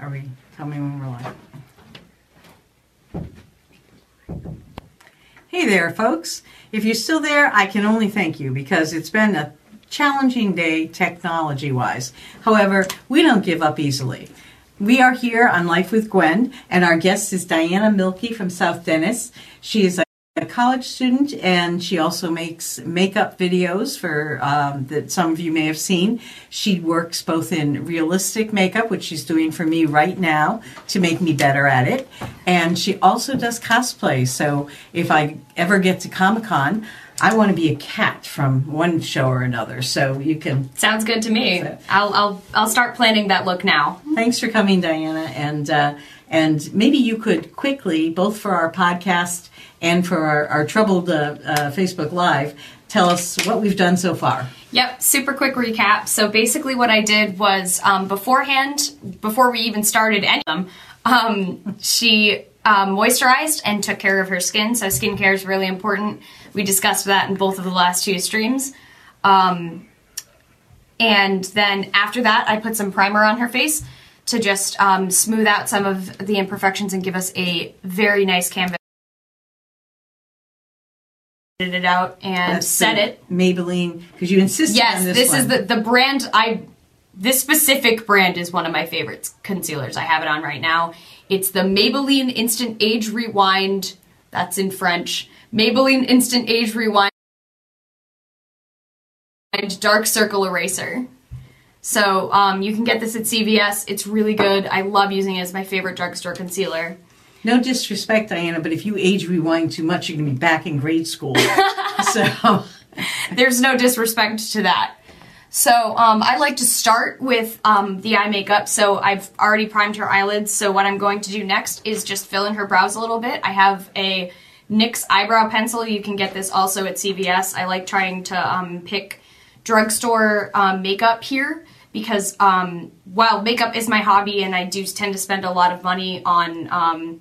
Are we, tell me when we're live. Hey there, folks. If you're still there, I can only thank you because it's been a challenging day technology wise. However, we don't give up easily. We are here on Life with Gwen, and our guest is Diana Milkey from South Dennis. She is a a college student and she also makes makeup videos for um, that some of you may have seen. She works both in realistic makeup which she's doing for me right now to make me better at it and she also does cosplay. So if i ever get to comic-con i want to be a cat from one show or another so you can Sounds good to me. I'll I'll I'll start planning that look now. Thanks for coming, Diana. And uh, and maybe you could quickly, both for our podcast and for our, our troubled uh, uh, Facebook Live, tell us what we've done so far. Yep, super quick recap. So basically, what I did was um, beforehand, before we even started any of them, um, she um, moisturized and took care of her skin. So skincare is really important. We discussed that in both of the last two streams. Um, and then after that, I put some primer on her face to just um, smooth out some of the imperfections and give us a very nice canvas. It out and That's set it. Maybelline, because you insisted Yes, on this, this, is the the brand I this specific brand is one of my favorite concealers. I have it on right now. It's the Maybelline Instant Age Rewind. That's in French. Maybelline Instant Age Rewind and Dark Circle Eraser. So um, you can get this at CVS. It's really good. I love using it as my favorite drugstore concealer. No disrespect, Diana, but if you age rewind too much, you're going to be back in grade school. so, There's no disrespect to that. So um, I like to start with um, the eye makeup. So I've already primed her eyelids. So what I'm going to do next is just fill in her brows a little bit. I have a NYX eyebrow pencil. You can get this also at CVS. I like trying to um, pick drugstore um, makeup here because um, while makeup is my hobby and I do tend to spend a lot of money on um,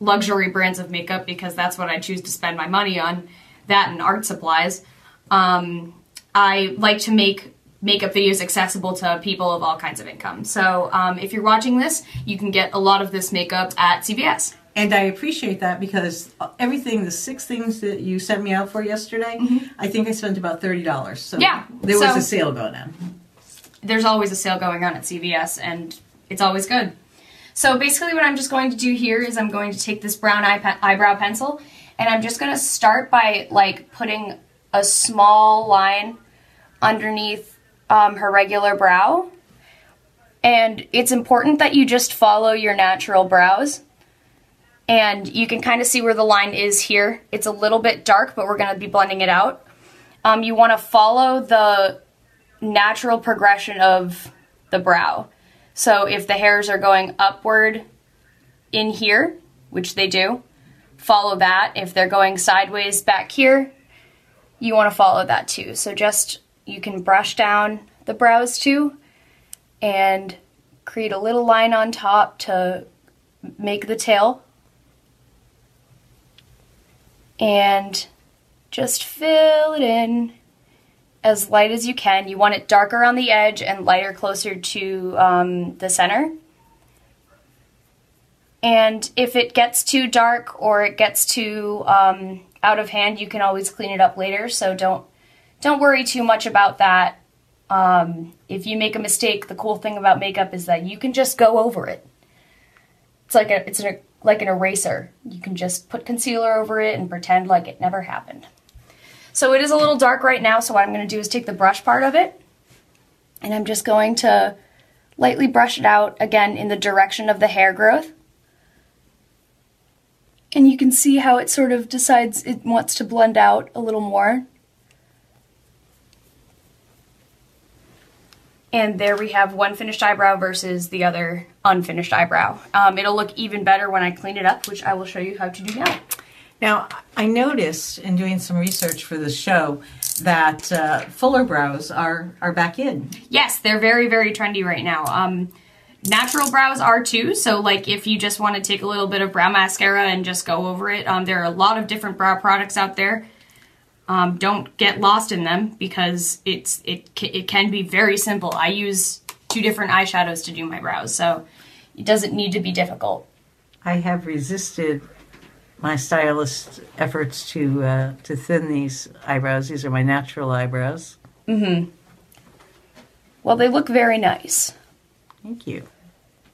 luxury brands of makeup because that's what I choose to spend my money on, that and art supplies. Um, I like to make makeup videos accessible to people of all kinds of income. So um, if you're watching this, you can get a lot of this makeup at CVS. And I appreciate that because everything, the six things that you sent me out for yesterday, I think I spent about $30. So Mm-hmm. Yeah, there was so- a sale going on. there's always a sale going on at CVS and it's always good. So basically what I'm just going to do here is I'm going to take this brown eye eyebrow pencil and I'm just going to start by like putting a small line underneath um, her regular brow. And it's important that you just follow your natural brows. And you can kind of see where the line is here. It's a little bit dark, but we're going to be blending it out. Um, you want to follow the natural progression of the brow. So if the hairs are going upward in here, which they do, follow that. If they're going sideways back here, you want to follow that too. So just you can brush down the brows too and create a little line on top to make the tail. And just fill it in as light as you can. You want it darker on the edge and lighter closer to um, the center. And if it gets too dark or it gets too um, out of hand, you can always clean it up later. So don't don't worry too much about that. Um, if you make a mistake, the cool thing about makeup is that you can just go over it. It's like a it's an, like an eraser. You can just put concealer over it and pretend like it never happened. So it is a little dark right now, so what I'm going to do is take the brush part of it, and I'm just going to lightly brush it out again in the direction of the hair growth. And you can see how it sort of decides it wants to blend out a little more. And there we have one finished eyebrow versus the other unfinished eyebrow. Um, it'll look even better when I clean it up, which I will show you how to do now. Now, I noticed in doing some research for this show that uh, fuller brows are, are back in. Yes, they're very, very trendy right now. Um, natural brows are too. So, like, if you just want to take a little bit of brow mascara and just go over it, um, there are a lot of different brow products out there. Um, don't get lost in them because it's it it can be very simple. I use two different eyeshadows to do my brows, so it doesn't need to be difficult. I have resisted my stylist's efforts to uh, to thin these eyebrows. These are my natural eyebrows. Mm-hmm. Well, they look very nice. Thank you.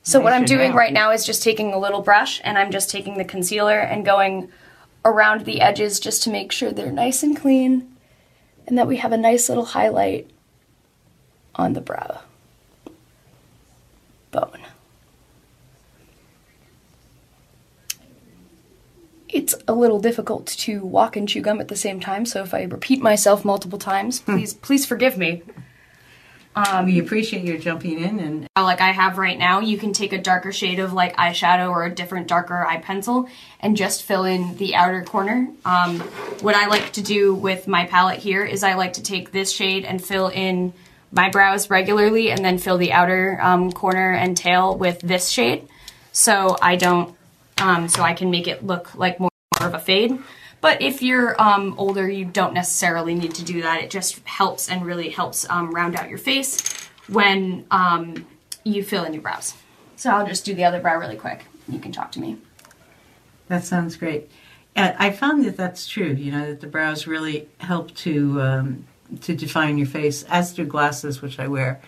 So what I'm doing right now is just taking a little brush and I'm just taking the concealer and going around the edges just to make sure they're nice and clean and that we have a nice little highlight on the brow bone. It's a little difficult to walk and chew gum at the same time, so if I repeat myself multiple times, hmm. please please forgive me. We appreciate your jumping in and Uh, like I have right now, you can take a darker shade of like eyeshadow or a different darker eye pencil and just fill in the outer corner. Um, what I like to do with my palette here is I like to take this shade and fill in my brows regularly and then fill the outer um, corner and tail with this shade. So I don't, um, so I can make it look like more of a fade. But if you're um, older, you don't necessarily need to do that. It just helps and really helps um, round out your face when um, you fill in your brows. So I'll just do the other brow really quick. You can talk to me. that sounds great. And I found that that's true. You know that the brows really help to um, to define your face, as do glasses, which I wear.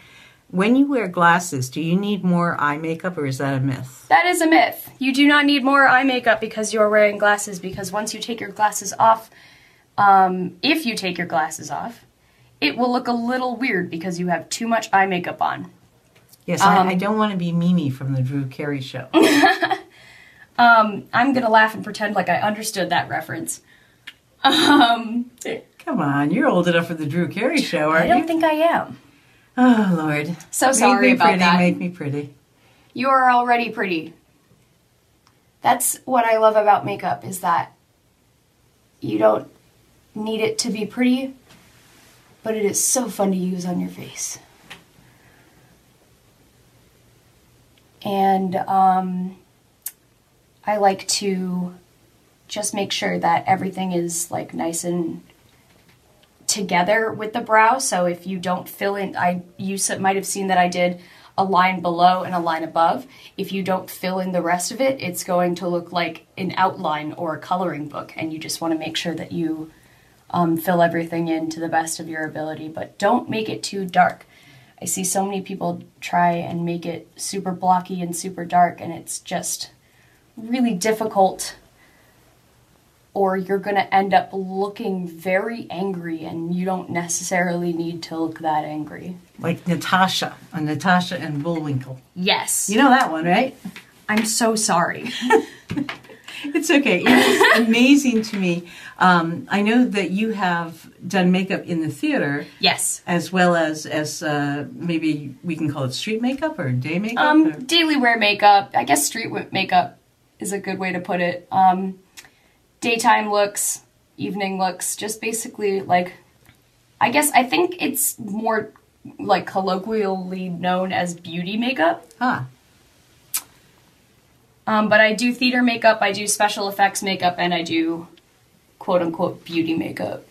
When you wear glasses, do you need more eye makeup, or is that a myth? That is a myth. You do not need more eye makeup because you're wearing glasses. Because once you take your glasses off, um, if you take your glasses off, it will look a little weird because you have too much eye makeup on. Yes, I, I don't want to be Mimi from the Drew Carey show. Um, I'm gonna laugh and pretend like I understood that reference. Um, Come on, you're old enough for the Drew Carey show, aren't you? I don't you? think I am. Oh Lord, So sorry about pretty, that. Make me pretty. You are already pretty. That's what I love about makeup is that you don't need it to be pretty, but it is so fun to use on your face. And um, I like to just make sure that everything is like nice and together with the brow. So if you don't fill in, I you might have seen that I did a line below and a line above. If you don't fill in the rest of it, it's going to look like an outline or a coloring book, and you just want to make sure that you um, fill everything in to the best of your ability. But don't make it too dark. I see so many people try and make it super blocky and super dark, and it's just really difficult or you're going to end up looking very angry and you don't necessarily need to look that angry. Like Natasha, on Natasha and Bullwinkle. Yes. You know that one, right? I'm so sorry. It's okay. It's amazing to me. Um, I know that you have done makeup in the theater yes. as well as as uh, maybe we can call it street makeup or day makeup. or- Um, daily wear makeup. I guess street makeup is a good way to put it. Um, daytime looks, evening looks, just basically like, I guess I think it's more like colloquially known as beauty makeup. ah, Um, but I do theater makeup, I do special effects makeup, and I do quote unquote beauty makeup.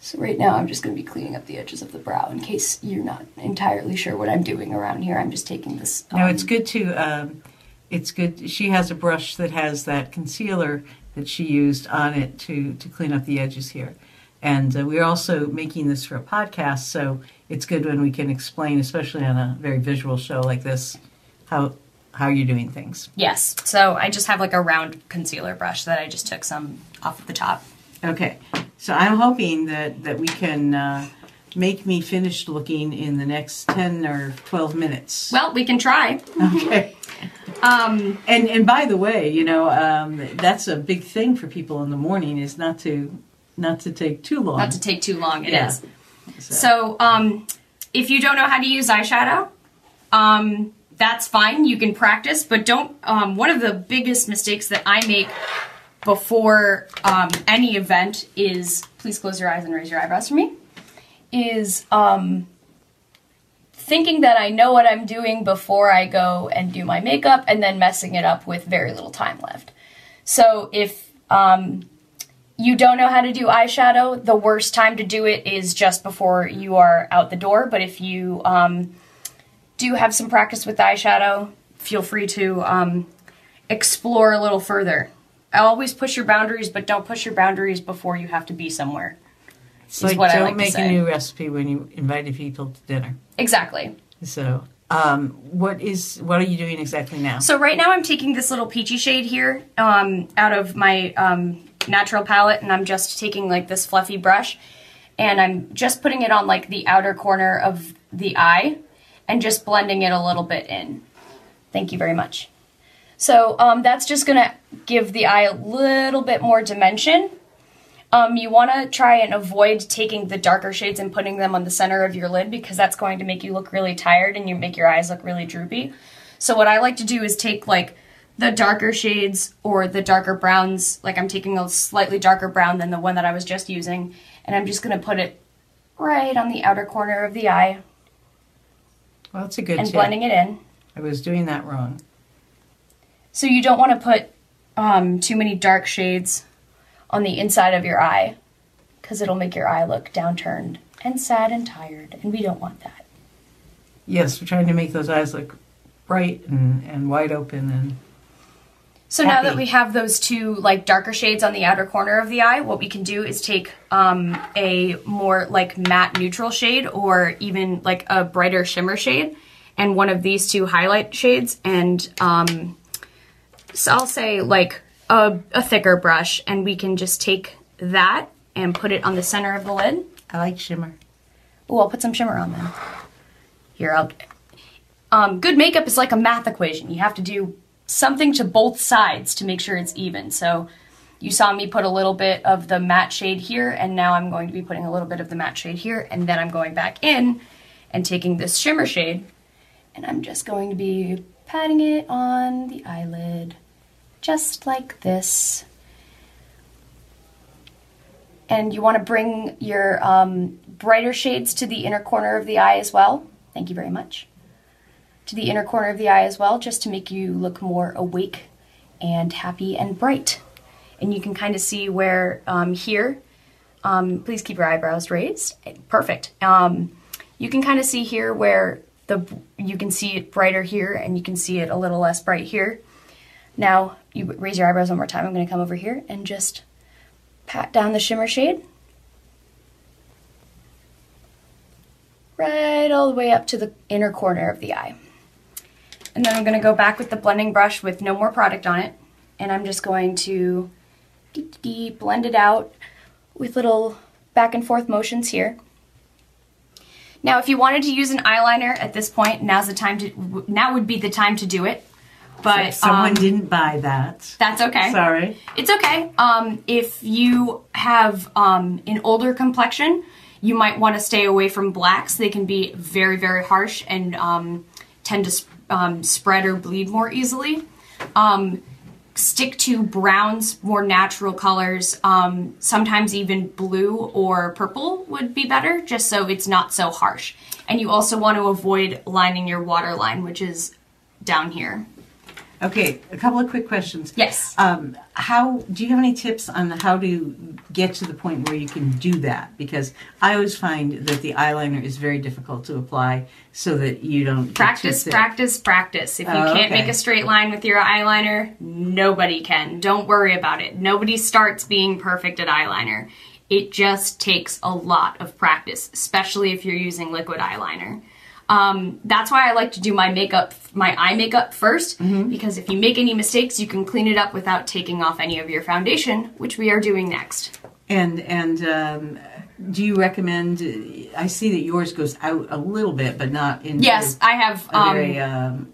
So right now I'm just going to be cleaning up the edges of the brow in case you're not entirely sure what I'm doing around here. I'm just taking this. no, um, it's good to. Um, it's good. She has a brush that has that concealer that she used on it to to clean up the edges here. And uh, we're also making this for a podcast, so it's good when we can explain, especially on a very visual show like this, how how you're doing things. Yes. So I just have like a round concealer brush that I just took some off of the top. Okay, so I'm hoping that that we can uh, make me finished looking in the next ten or twelve minutes. Well, we can try. Okay. Um, And and by the way, you know um, that's a big thing for people in the morning is not to not to take too long. not to take too long, It is. Yeah. So, um, if you don't know how to use eyeshadow, um, that's fine. You can practice, but don't. Um, one of the biggest mistakes that I make before um, any event is please close your eyes and raise your eyebrows for me. Is um, thinking that I know what I'm doing before I go and do my makeup, and then messing it up with very little time left. So if um, you don't know how to do eyeshadow, the worst time to do it is just before you are out the door. But if you um, do have some practice with eyeshadow, feel free to um, explore a little further. I always push your boundaries, but don't push your boundaries before you have to be somewhere. It's like what don't like make a new recipe when you invited people to dinner. Exactly. So, um, what is what are you doing exactly now? So right now I'm taking this little peachy shade here um, out of my um, natural palette, and I'm just taking like this fluffy brush, and I'm just putting it on like the outer corner of the eye, and just blending it a little bit in. Thank you very much. So um, that's just gonna give the eye a little bit more dimension. Um, you want to try and avoid taking the darker shades and putting them on the center of your lid because that's going to make you look really tired and you make your eyes look really droopy. So what I like to do is take like the darker shades or the darker browns, like I'm taking a slightly darker brown than the one that I was just using, and I'm just going to put it right on the outer corner of the eye well, that's a good and tip. blending it in. I was doing that wrong. So you don't want to put um, too many dark shades on the inside of your eye because it'll make your eye look downturned and sad and tired, and we don't want that. Yes, we're trying to make those eyes look bright and, and wide open and So now that we have those two like darker shades on the outer corner of the eye, what we can do is take um, a more like matte neutral shade or even like a brighter shimmer shade and one of these two highlight shades and um, so I'll say like a, a thicker brush and we can just take that and put it on the center of the lid. I like shimmer. Oh, I'll put some shimmer on then. Here, I'll. Um, good makeup is like a math equation. You have to do something to both sides to make sure it's even. So, you saw me put a little bit of the matte shade here, and now I'm going to be putting a little bit of the matte shade here, and then I'm going back in and taking this shimmer shade, and I'm just going to be patting it on the eyelid, just like this. And you want to bring your um, brighter shades to the inner corner of the eye as well. Thank you very much. To the inner corner of the eye as well, just to make you look more awake and happy and bright. And you can kind of see where um, here, um, please keep your eyebrows raised. Perfect. Um, you can kind of see here where the you can see it brighter here, and you can see it a little less bright here. Now you raise your eyebrows one more time. I'm going to come over here and just pat down the shimmer shade. Right all the way up to the inner corner of the eye. And then I'm going to go back with the blending brush with no more product on it. And I'm just going to blend it out with little back and forth motions here. Now, if you wanted to use an eyeliner at this point, now's the time to. Now would be the time to do it. But Someone um, didn't buy that. That's okay. Sorry. It's okay. Um, if you have um, an older complexion, you might want to stay away from blacks. They can be very, very harsh and um, tend to um, spread or bleed more easily. Um, stick to browns, more natural colors. Um, sometimes even blue or purple would be better, just so it's not so harsh. And you also want to avoid lining your waterline, which is down here. Okay, a couple of quick questions. Yes. Um, how do you have any tips on how to get to the point where you can do that? Because I always find that the eyeliner is very difficult to apply, so that you don't Practice, practice, practice. If you Oh, can't okay. make a straight line with your eyeliner, nobody can. Don't worry about it. Nobody starts being perfect at eyeliner. It just takes a lot of practice, especially if you're using liquid eyeliner. Um, that's why I like to do my makeup, my eye makeup 1st Mm-hmm. because if you make any mistakes, you can clean it up without taking off any of your foundation, which we are doing next. And and um, do you recommend? I see that yours goes out a little bit, but not in. Yes, I have. A Um, very, um,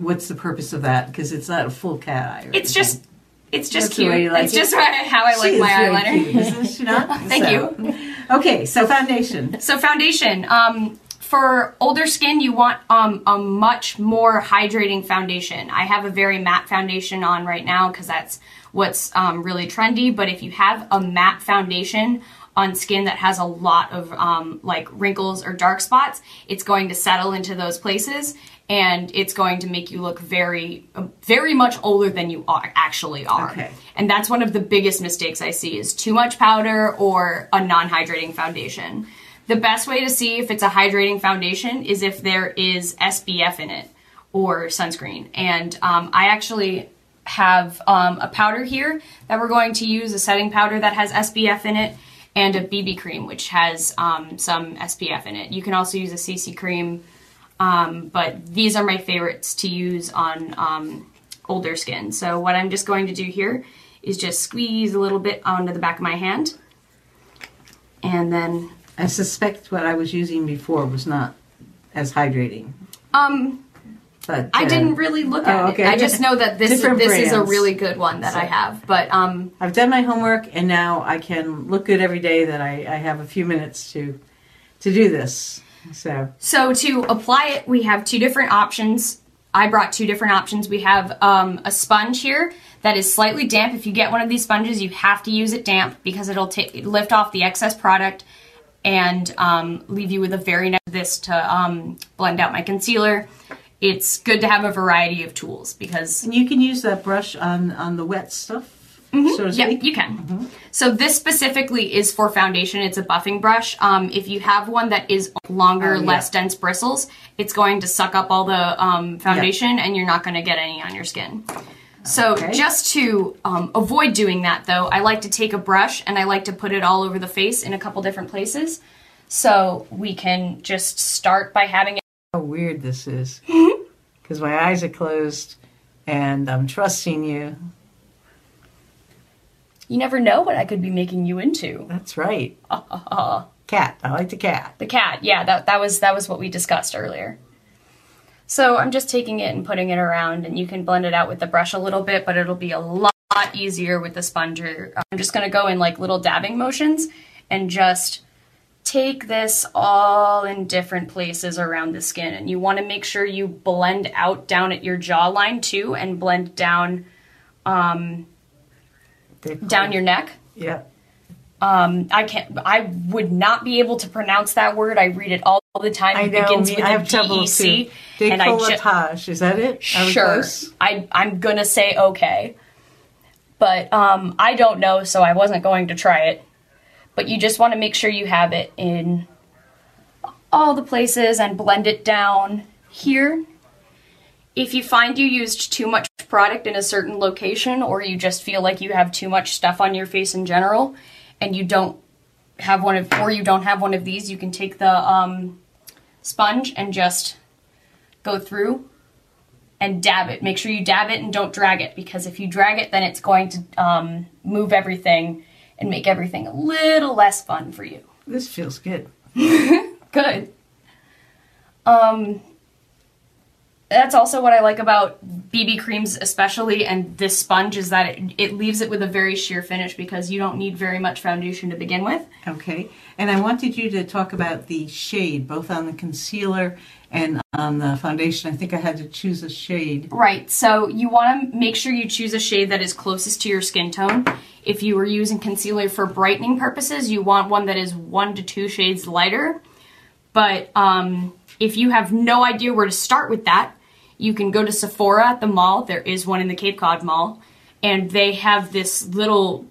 what's the purpose of that? Because it's not a full cat eye. it's just, it's just That's cute. like it's it? just how I like She my very eyeliner. cute, isn't she not? Thank So- Okay, so foundation. So foundation. Um, for older skin, you want um, a much more hydrating foundation. I have a very matte foundation on right now because that's what's um, really trendy. But if you have a matte foundation on skin that has a lot of um, like wrinkles or dark spots, it's going to settle into those places and it's going to make you look very, very much older than you are actually are. Okay. And that's one of the biggest mistakes I see is too much powder or a non-hydrating foundation. The best way to see if it's a hydrating foundation is if there is SPF in it or sunscreen. And um, I actually have um, a powder here that we're going to use, a setting powder that has SPF in it, and a BB cream which has um, some SPF in it. You can also use a CC cream, um, but these are my favorites to use on um, older skin. So what I'm just going to do here is just squeeze a little bit onto the back of my hand, and then I suspect what I was using before was not as hydrating. um, But I uh, didn't really look at oh, okay. it. I just know that this Different this is a really good one that I have. But um, I've done my homework, and now I can look good every day that I, I have a few minutes to to do this. So so to apply it, we have two different options. I brought two different options. We have um, a sponge here that is slightly damp. If you get one of these sponges, you have to use it damp because it'll take lift off the excess product and um, leave you with a very nice this to um, blend out my concealer. It's good to have a variety of tools because and you can use that brush on on the wet stuff, so to Yep, speak. you can. So this specifically is for foundation. It's a buffing brush. Um, if you have one that is longer, Oh, yeah. less dense bristles, it's going to suck up all the um, foundation, and you're not going to get any on your skin. So Okay. just to um, avoid doing that, though, I like to take a brush and I like to put it all over the face in a couple different places. So we can just start by having it. How weird this is, because my eyes are closed, and I'm trusting you. You never know what I could be making you into. That's right. cat. I like the cat. The cat, yeah, that that was that was what we discussed earlier. So I'm just taking it and putting it around, and you can blend it out with the brush a little bit, but it'll be a lot easier with the sponger. Uh, I'm just gonna go in like little dabbing motions and just take this all in different places around the skin. And you want to make sure you blend out down at your jawline too, and blend down um, They're down your neck. Yeah. Um, I can't. I would not be able to pronounce that word. I read it all the time. I It know. begins me- with I have trouble too. and I ju- Is that it? Sure. I I'm gonna say okay, but um, I don't know, so I wasn't going to try it. But you just want to make sure you have it in all the places and blend it down here. If you find you used too much product in a certain location, or you just feel like you have too much stuff on your face in general, and you don't have one of, or you don't have one of these, you can take the um, sponge and just go through and dab it. Make sure you dab it and don't drag it because if you drag it, then it's going to um, move everything and make everything a little less fun for you. This feels good. Good. Um, that's also what I like about BB creams, especially, and this sponge is that it, it leaves it with a very sheer finish because you don't need very much foundation to begin with. Okay. And I wanted you to talk about the shade, both on the concealer and on the foundation. I think I had to choose a shade. Right, so you want to make sure you choose a shade that is closest to your skin tone. If you were using concealer for brightening purposes, you want one that is one to two shades lighter. But um, if you have no idea where to start with that, you can go to Sephora at the mall. There is one in the Cape Cod Mall. And they have this little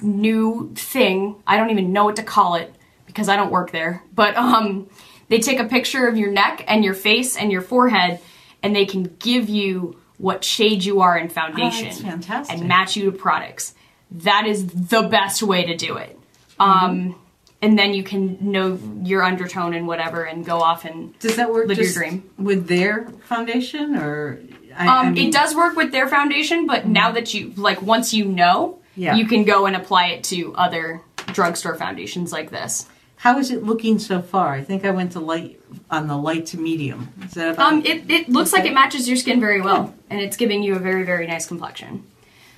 new thing. I don't even know what to call it because I don't work there. But um, they take a picture of your neck and your face and your forehead, and they can give you what shade you are in foundation Oh, that's fantastic. and match you to products. That is the best way to do it. Um, and then you can know your undertone and whatever, and go off and Does that work Live your dream. with their foundation or? I, Um, I mean, it does work with their foundation, but now that you like, once you know, Yeah. you can go and apply it to other drugstore foundations like this. How is it looking so far? I think I went to light on the light to medium. Is that about? Um, it, it looks like it matches your skin very well, and it's giving you a very, very nice complexion.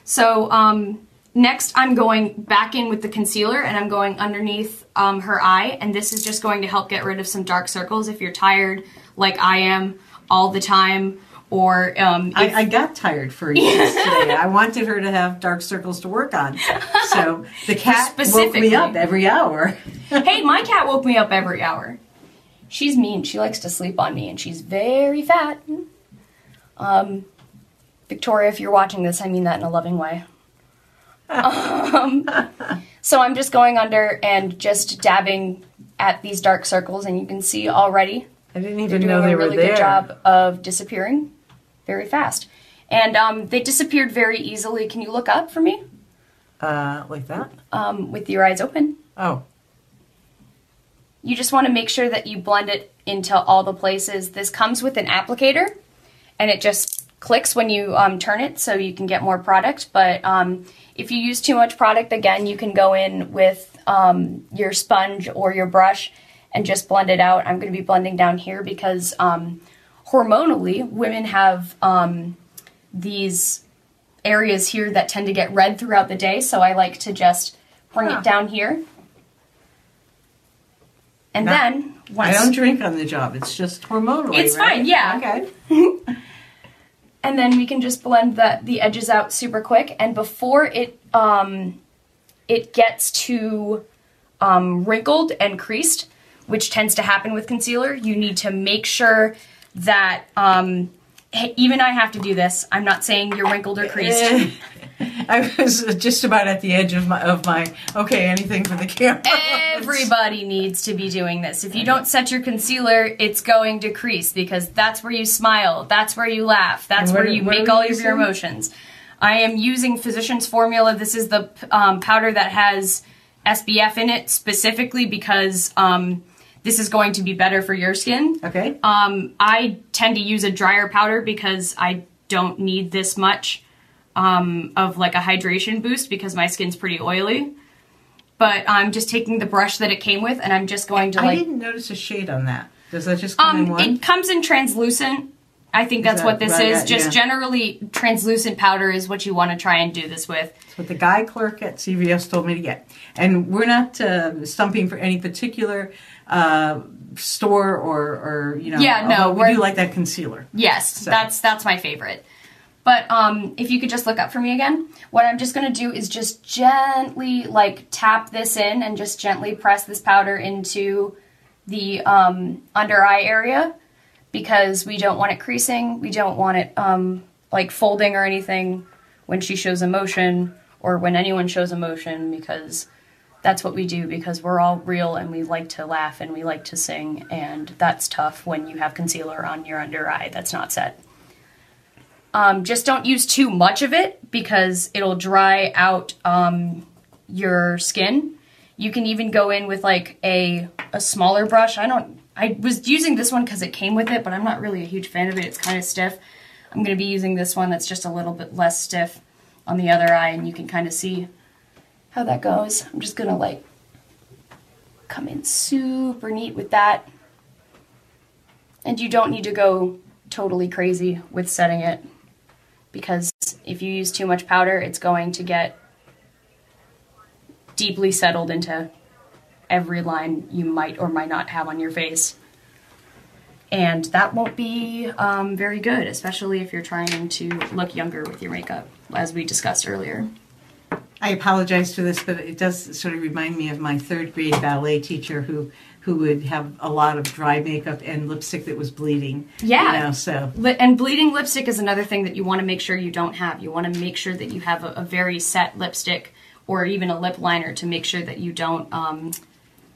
So, um, next I'm going back in with the concealer and I'm going underneath um, her eye and this is just going to help get rid of some dark circles if you're tired like I am all the time or um, I, I got tired for you today. I wanted her to have dark circles to work on. So the cat woke me up every hour. hey, my cat woke me up every hour. She's mean. She likes to sleep on me, and she's very fat. Um, Victoria, if you're watching this, I mean that in a loving way. Um, so I'm just going under and just dabbing at these dark circles, and you can see already I didn't even doing know they a were really there. good job of disappearing very fast. And um, they disappeared very easily. Can you look up for me Uh, like that? um, with your eyes open? Oh, You just want to make sure that you blend it into all the places. This comes with an applicator, and it just clicks when you um, turn it, so you can get more product. But um, if you use too much product, again, you can go in with um, your sponge or your brush and just blend it out. I'm going to be blending down here because um, hormonally, women have um, these areas here that tend to get red throughout the day, so I like to just bring Huh. it down here. And then I don't drink on the job. It's just hormonal. It's right? fine, yeah. Okay. and then we can just blend the the edges out super quick. And before it um it gets too um, wrinkled and creased which tends to happen with concealer you need to make sure that um even i have to do this. I'm not saying you're wrinkled or creased I was just about at the edge of my of my okay, anything for the camera. Everybody needs to be doing this. If you don't set your concealer, it's going to crease because that's where you smile, that's where you laugh, that's where you make all of your emotions. I am using Physicians Formula. This is the um, powder that has SPF in it specifically because um, this is going to be better for your skin. Okay. Um, I tend to use a drier powder because I don't need this much um, of like a hydration boost because my skin's pretty oily. But I'm just taking the brush that it came with and I'm just going to I like didn't notice a shade on that. Does that just come in um one? it comes in translucent. I think that's that what this right? is. Yeah, Just yeah. generally translucent powder is what you want to try and do this with. That's what the guy clerk at CVS told me to get. And we're not uh, stumping for any particular uh, store or, or you know. Yeah, no, we do like that concealer. Yes, that's that's my favorite. But um, if you could just look up for me again, what I'm just gonna do is just gently like tap this in and just gently press this powder into the um, under eye area because we don't want it creasing, we don't want it um, like folding or anything when she shows emotion or when anyone shows emotion because that's what we do because we're all real and we like to laugh and we like to sing and that's tough when you have concealer on your under eye that's not set. Um, just don't use too much of it because it'll dry out um, your skin. You can even go in with like a a smaller brush. I don't. I was using this one because it came with it, but I'm not really a huge fan of it. It's kind of stiff. I'm going to be using this one that's just a little bit less stiff on the other eye, and you can kind of see how that goes. I'm just going to like come in super neat with that. And you don't need to go totally crazy with setting it because if you use too much powder, it's going to get deeply settled into every line you might or might not have on your face. And that won't be um, very good, especially if you're trying to look younger with your makeup, as we discussed earlier. I apologize for this, but it does sort of remind me of my third grade ballet teacher who who would have a lot of dry makeup and lipstick that was bleeding. Yeah. You know, so and bleeding lipstick is another thing that you want to make sure you don't have. You want to make sure that you have a, a very set lipstick or even a lip liner to make sure that you don't um,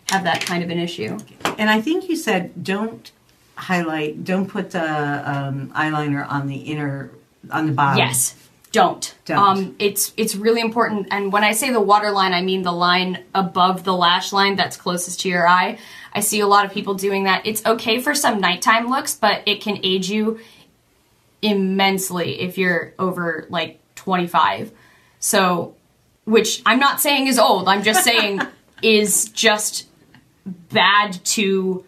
have that kind of an issue. and I think you said don't highlight, don't put the um, eyeliner on the inner on the bottom. Yes. Don't. Don't. Um, it's it's really important. And when I say the water line, I mean the line above the lash line that's closest to your eye. I see a lot of people doing that. It's okay for some nighttime looks, but it can age you immensely if you're over like 25. So, which I'm not saying is old. I'm just saying is just bad to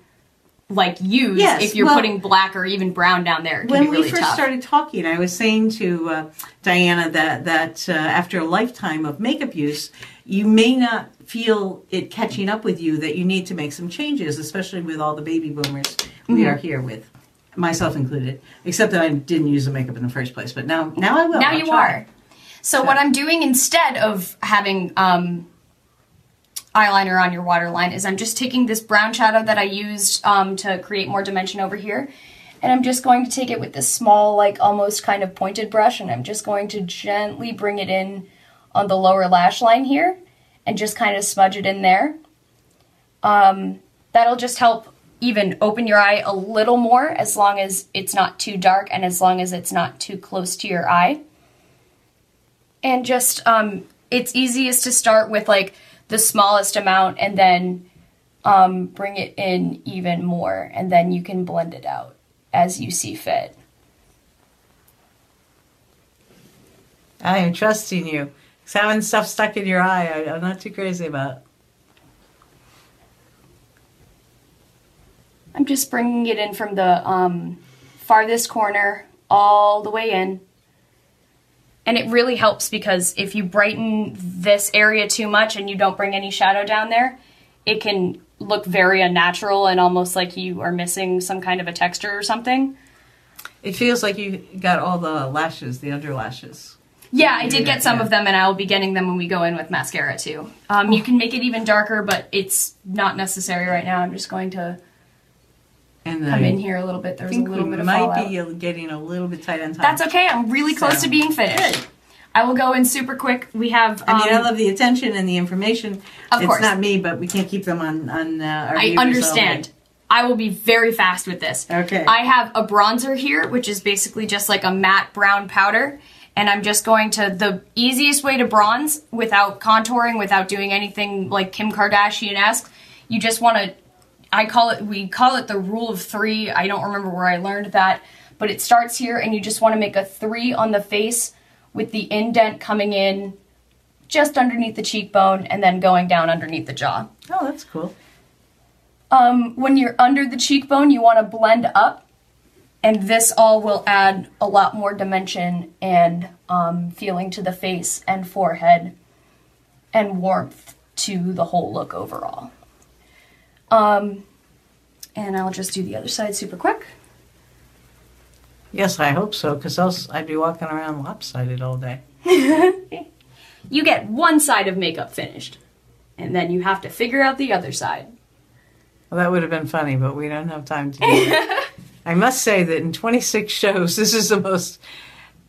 like use Yes, if you're well- putting black or even brown down there. When really we first tough. started talking, I was saying to uh, Diana that that uh, after a lifetime of makeup use, you may not feel it catching up with you. That you need to make some changes, especially with all the baby boomers we Mm-hmm. are here with, myself included. Except that I didn't use the makeup in the first place, but now now I will. now I'll you try. are. So, what I'm doing instead of having um, eyeliner on your waterline is I'm just taking this brown shadow that I used um, to create more dimension over here, and I'm just going to take it with this small, like almost kind of pointed brush, and I'm just going to gently bring it in on the lower lash line here, and just kind of smudge it in there. Um, that'll just help even open your eye a little more as long as it's not too dark and as long as it's not too close to your eye and just um, it's easiest to start with like the smallest amount and then um, bring it in even more and then you can blend it out as you see fit I am trusting you. Having stuff stuck in your eye, I, I'm not too crazy about. i'm just bringing it in from the um, farthest corner all the way in and it really helps because if you brighten this area too much and you don't bring any shadow down there it can look very unnatural and almost like you are missing some kind of a texture or something It feels like you got all the lashes, the underlashes. Yeah, I did get some of them, and I will be getting them when we go in with mascara too. Um, you can make it even darker, but it's not necessary right now. I'm just going to And come in here a little bit. There's a little bit of might fallout. be getting a little bit tight on time. That's okay. I'm really close So, to being finished. good. I will go in super quick. We have. I mean, I um, love the attention and the information. Of it's course. not me, but we can't keep them on on uh, our I understand. I will be very fast with this. Okay. I have a bronzer here, which is basically just like a matte brown powder. And I'm just going to, the easiest way to bronze without contouring, without doing anything like Kim Kardashian esque, you just want to, I call it, we call it the rule of three. I don't remember where I learned that. But it starts here, and you just want to make a three on the face with the indent coming in just underneath the cheekbone and then going down underneath the jaw. Oh, that's cool. Um, when you're under the cheekbone, you want to blend up, and this all will add a lot more dimension and um, feeling to the face and forehead and warmth to the whole look overall. Um, and I'll just do the other side super quick. Yes, I hope so, because else I'd be walking around lopsided all day. You get one side of makeup finished, and then you have to figure out the other side. Well, that would have been funny, but we don't have time to do that. I must say that in 26 shows, this is the most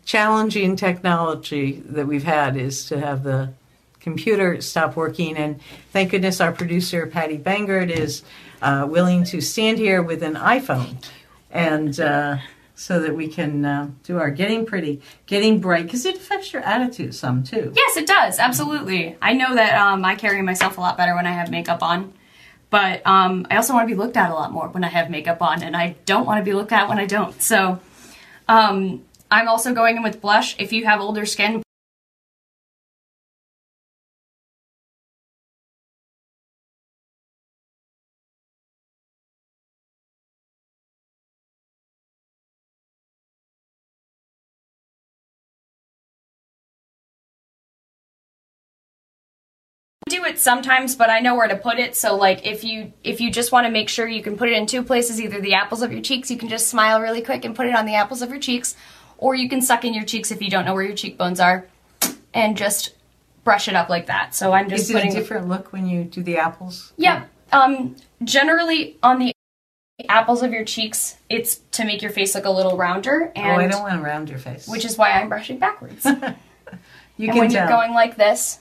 challenging technology that we've had is to have the computer stop working. And thank goodness our producer, Patty Bangert, is uh, willing to stand here with an iPhone. And uh, so that we can uh, do our getting pretty, getting bright, because it affects your attitude some too. Yes, it does. Absolutely. I know that um, I carry myself a lot better when I have makeup on. But um, I also want to be looked at a lot more when I have makeup on, and I don't want to be looked at when I don't. So um, I'm also going in with blush. If you have older skin, do it sometimes but i know where to put it so like if you if you just want to make sure you can put it in two places either the apples of your cheeks you can just smile really quick and put it on the apples of your cheeks or you can suck in your cheeks if you don't know where your cheekbones are and just brush it up like that so i'm just Is it putting a different look when you do the apples? yeah um generally on the apples of your cheeks it's to make your face look a little rounder and oh, I don't want to round your face. which is why i'm brushing backwards you and can when tell. you're going like this,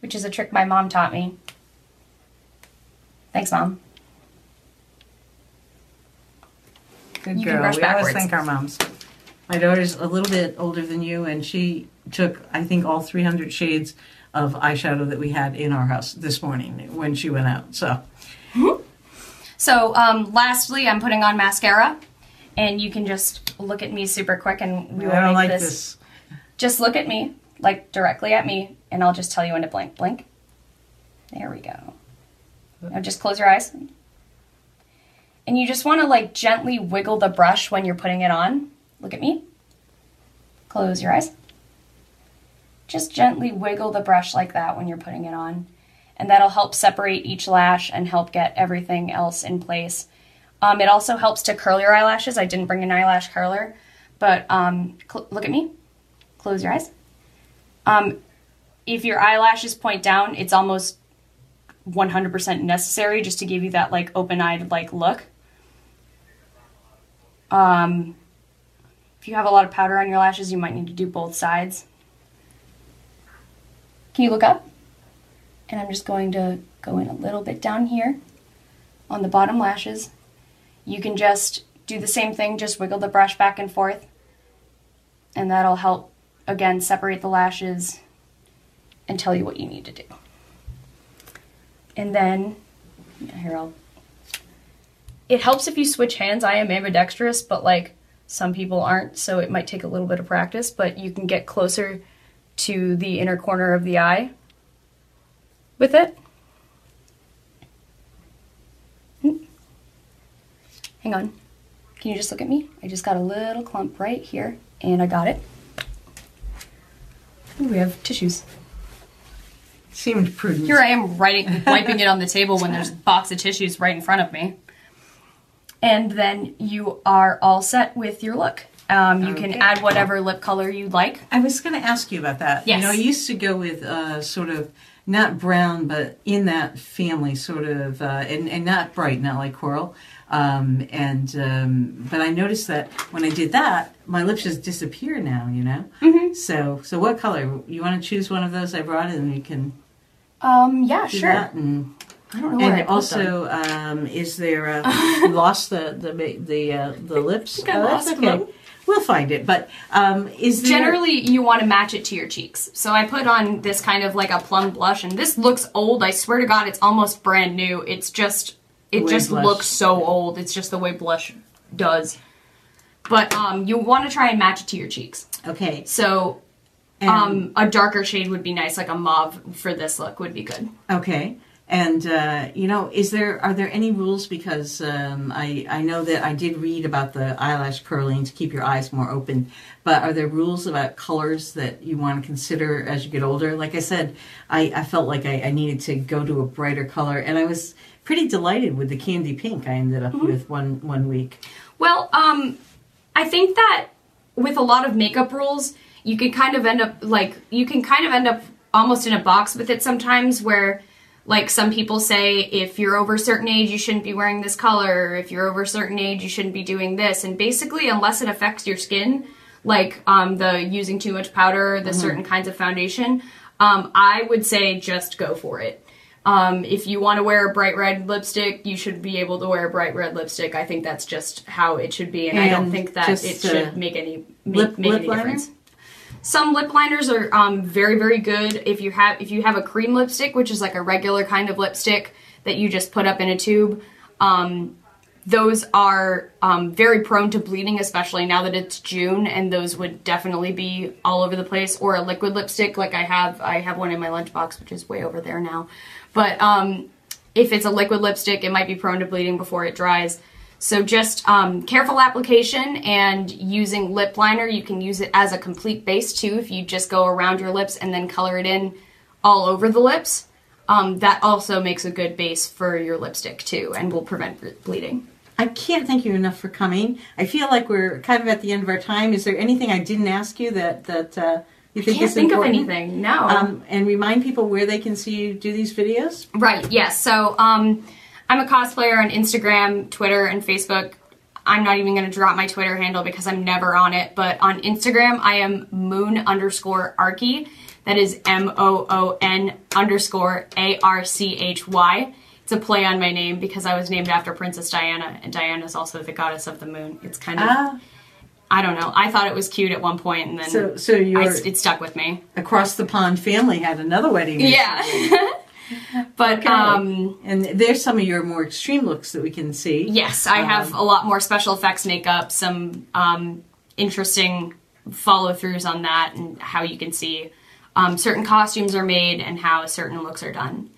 which is a trick my mom taught me. Thanks, mom. Good You can girl. brush we always backwards. thank our moms. My daughter's a little bit older than you, and she took, I think, all 300 shades of eyeshadow that we had in our house this morning when she went out. So, So, um, lastly, I'm putting on mascara, and you can just look at me super quick, and we will I don't make like this. this. Just look at me, like directly at me, and I'll just tell you when to blink. Blink. There we go. Now just close your eyes. And you just want to like gently wiggle the brush when you're putting it on. Look at me. Close your eyes. Just gently wiggle the brush like that when you're putting it on. And that'll help separate each lash and help get everything else in place. Um, it also helps to curl your eyelashes. I didn't bring an eyelash curler, but um, look at me. Close your eyes. Um, if your eyelashes point down, it's almost 100% necessary just to give you that like open-eyed like look. Um, if you have a lot of powder on your lashes, you might need to do both sides. Can you look up? And I'm just going to go in a little bit down here on the bottom lashes. You can just do the same thing, just wiggle the brush back and forth. And that'll help, again, separate the lashes and tell you what you need to do. And then, here I'll. It helps if you switch hands. I am ambidextrous, but like some people aren't, so it might take a little bit of practice, but you can get closer to the inner corner of the eye with it. Hmm. Hang on. Can you just look at me? I just got a little clump right here, and I got it. Ooh, we have tissues. Seemed prudent. Here I am writing, wiping it on the table when there's a box of tissues right in front of me. And then you are all set with your look. Um, you can add whatever lip color you'd like. I was going to ask you about that. Yes. You know, I used to go with uh, sort of not brown, but in that family, sort of, uh, and, and not bright, not like coral. Um, and um, but I noticed that when I did that, my lips just disappear now. You know. Mm-hmm. So so what color? You want to choose one of those I brought, and you can Um, yeah, sure. that. And, I don't know where I and also, um, is there a, lost the the the uh, the lips? think I Oh, lost okay. them. We'll find it. But um, is there Generally, you want to match it to your cheeks. So I put on this kind of like a plum blush, and this looks old. I swear to God, it's almost brand new. It's just, it just blush- looks so old. It's just the way blush does. But um, you want to try and match it to your cheeks. okay? So And, um, a darker shade would be nice, like a mauve for this look would be good. Okay. And uh, you know, is there are there any rules? Because um, I I know that I did read about the eyelash curling to keep your eyes more open, but are there rules about colors that you want to consider as you get older? Like I said, I, I felt like I, I needed to go to a brighter color, and I was pretty delighted with the candy pink I ended up with one one week. Well, um, I think that with a lot of makeup rules, you can kind of end up like you can kind of end up almost in a box with it sometimes where like some people say if you're over a certain age you shouldn't be wearing this color or if you're over a certain age you shouldn't be doing this and basically unless it affects your skin like um, the using too much powder the certain kinds of foundation um, i would say just go for it um, if you want to wear a bright red lipstick, you should be able to wear a bright red lipstick. I think that's just how it should be, and, I don't think that it should make any make, lip- make lip any liner? difference. Some lip liners are um, very very good. If you have if you have a cream lipstick, which is like a regular kind of lipstick that you just put up in a tube, um, those are um, very prone to bleeding, especially now that it's June, and those would definitely be all over the place. Or a liquid lipstick, like I have, I have one in my lunchbox, which is way over there now. But um, if it's a liquid lipstick, it might be prone to bleeding before it dries. So just um, careful application and using lip liner. You can use it as a complete base too. If you just go around your lips and then color it in all over the lips, um, that also makes a good base for your lipstick too, and will prevent bleeding. I can't thank you enough for coming. I feel like we're kind of at the end of our time. Is there anything I didn't ask you that that uh, you think is important? Can't is think important? of anything. No. Um, and remind people where they can see you do these videos. Right, yes. So um, I'm a cosplayer on Instagram, Twitter, and Facebook. I'm not even going to drop my Twitter handle because I'm never on it. But on Instagram, I am moon underscore archy. That is M O O N underscore A R C H Y. It's a play on my name because I was named after Princess Diana, and Diana is also the goddess of the moon. It's kind of, Ah, I don't know. I thought it was cute at one point, and then so so I, it stuck with me. across the pond family had another wedding. Yeah. but, Okay. um, and there's some of your more extreme looks that we can see. Yes, I have a lot more special effects makeup, some um, interesting follow throughs on that, and how you can see um, certain costumes are made and how certain looks are done.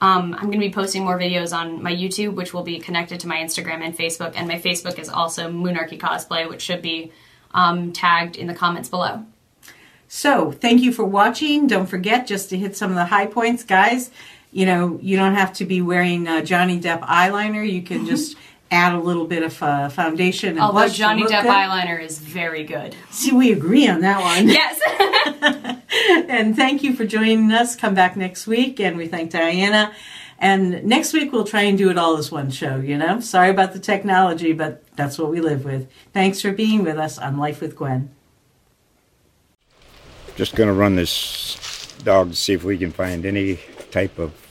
Um, I'm going to be posting more videos on my YouTube, which will be connected to my Instagram and Facebook. And my Facebook is also Moonarchy Cosplay, which should be um, tagged in the comments below. So, thank you for watching. Don't forget just to hit some of the high points, guys. You know, you don't have to be wearing uh, Johnny Depp eyeliner. You can just add a little bit of uh, foundation and Although blush Johnny Depp good. eyeliner is very good. See, we agree on that one. Yes. and thank you for joining us. Come back next week, and we thank Diana. And next week we'll try and do it all as one show. You know, sorry about the technology, but that's what we live with. Thanks for being with us on Life with Gwen. Just gonna run this dog to see if we can find any type of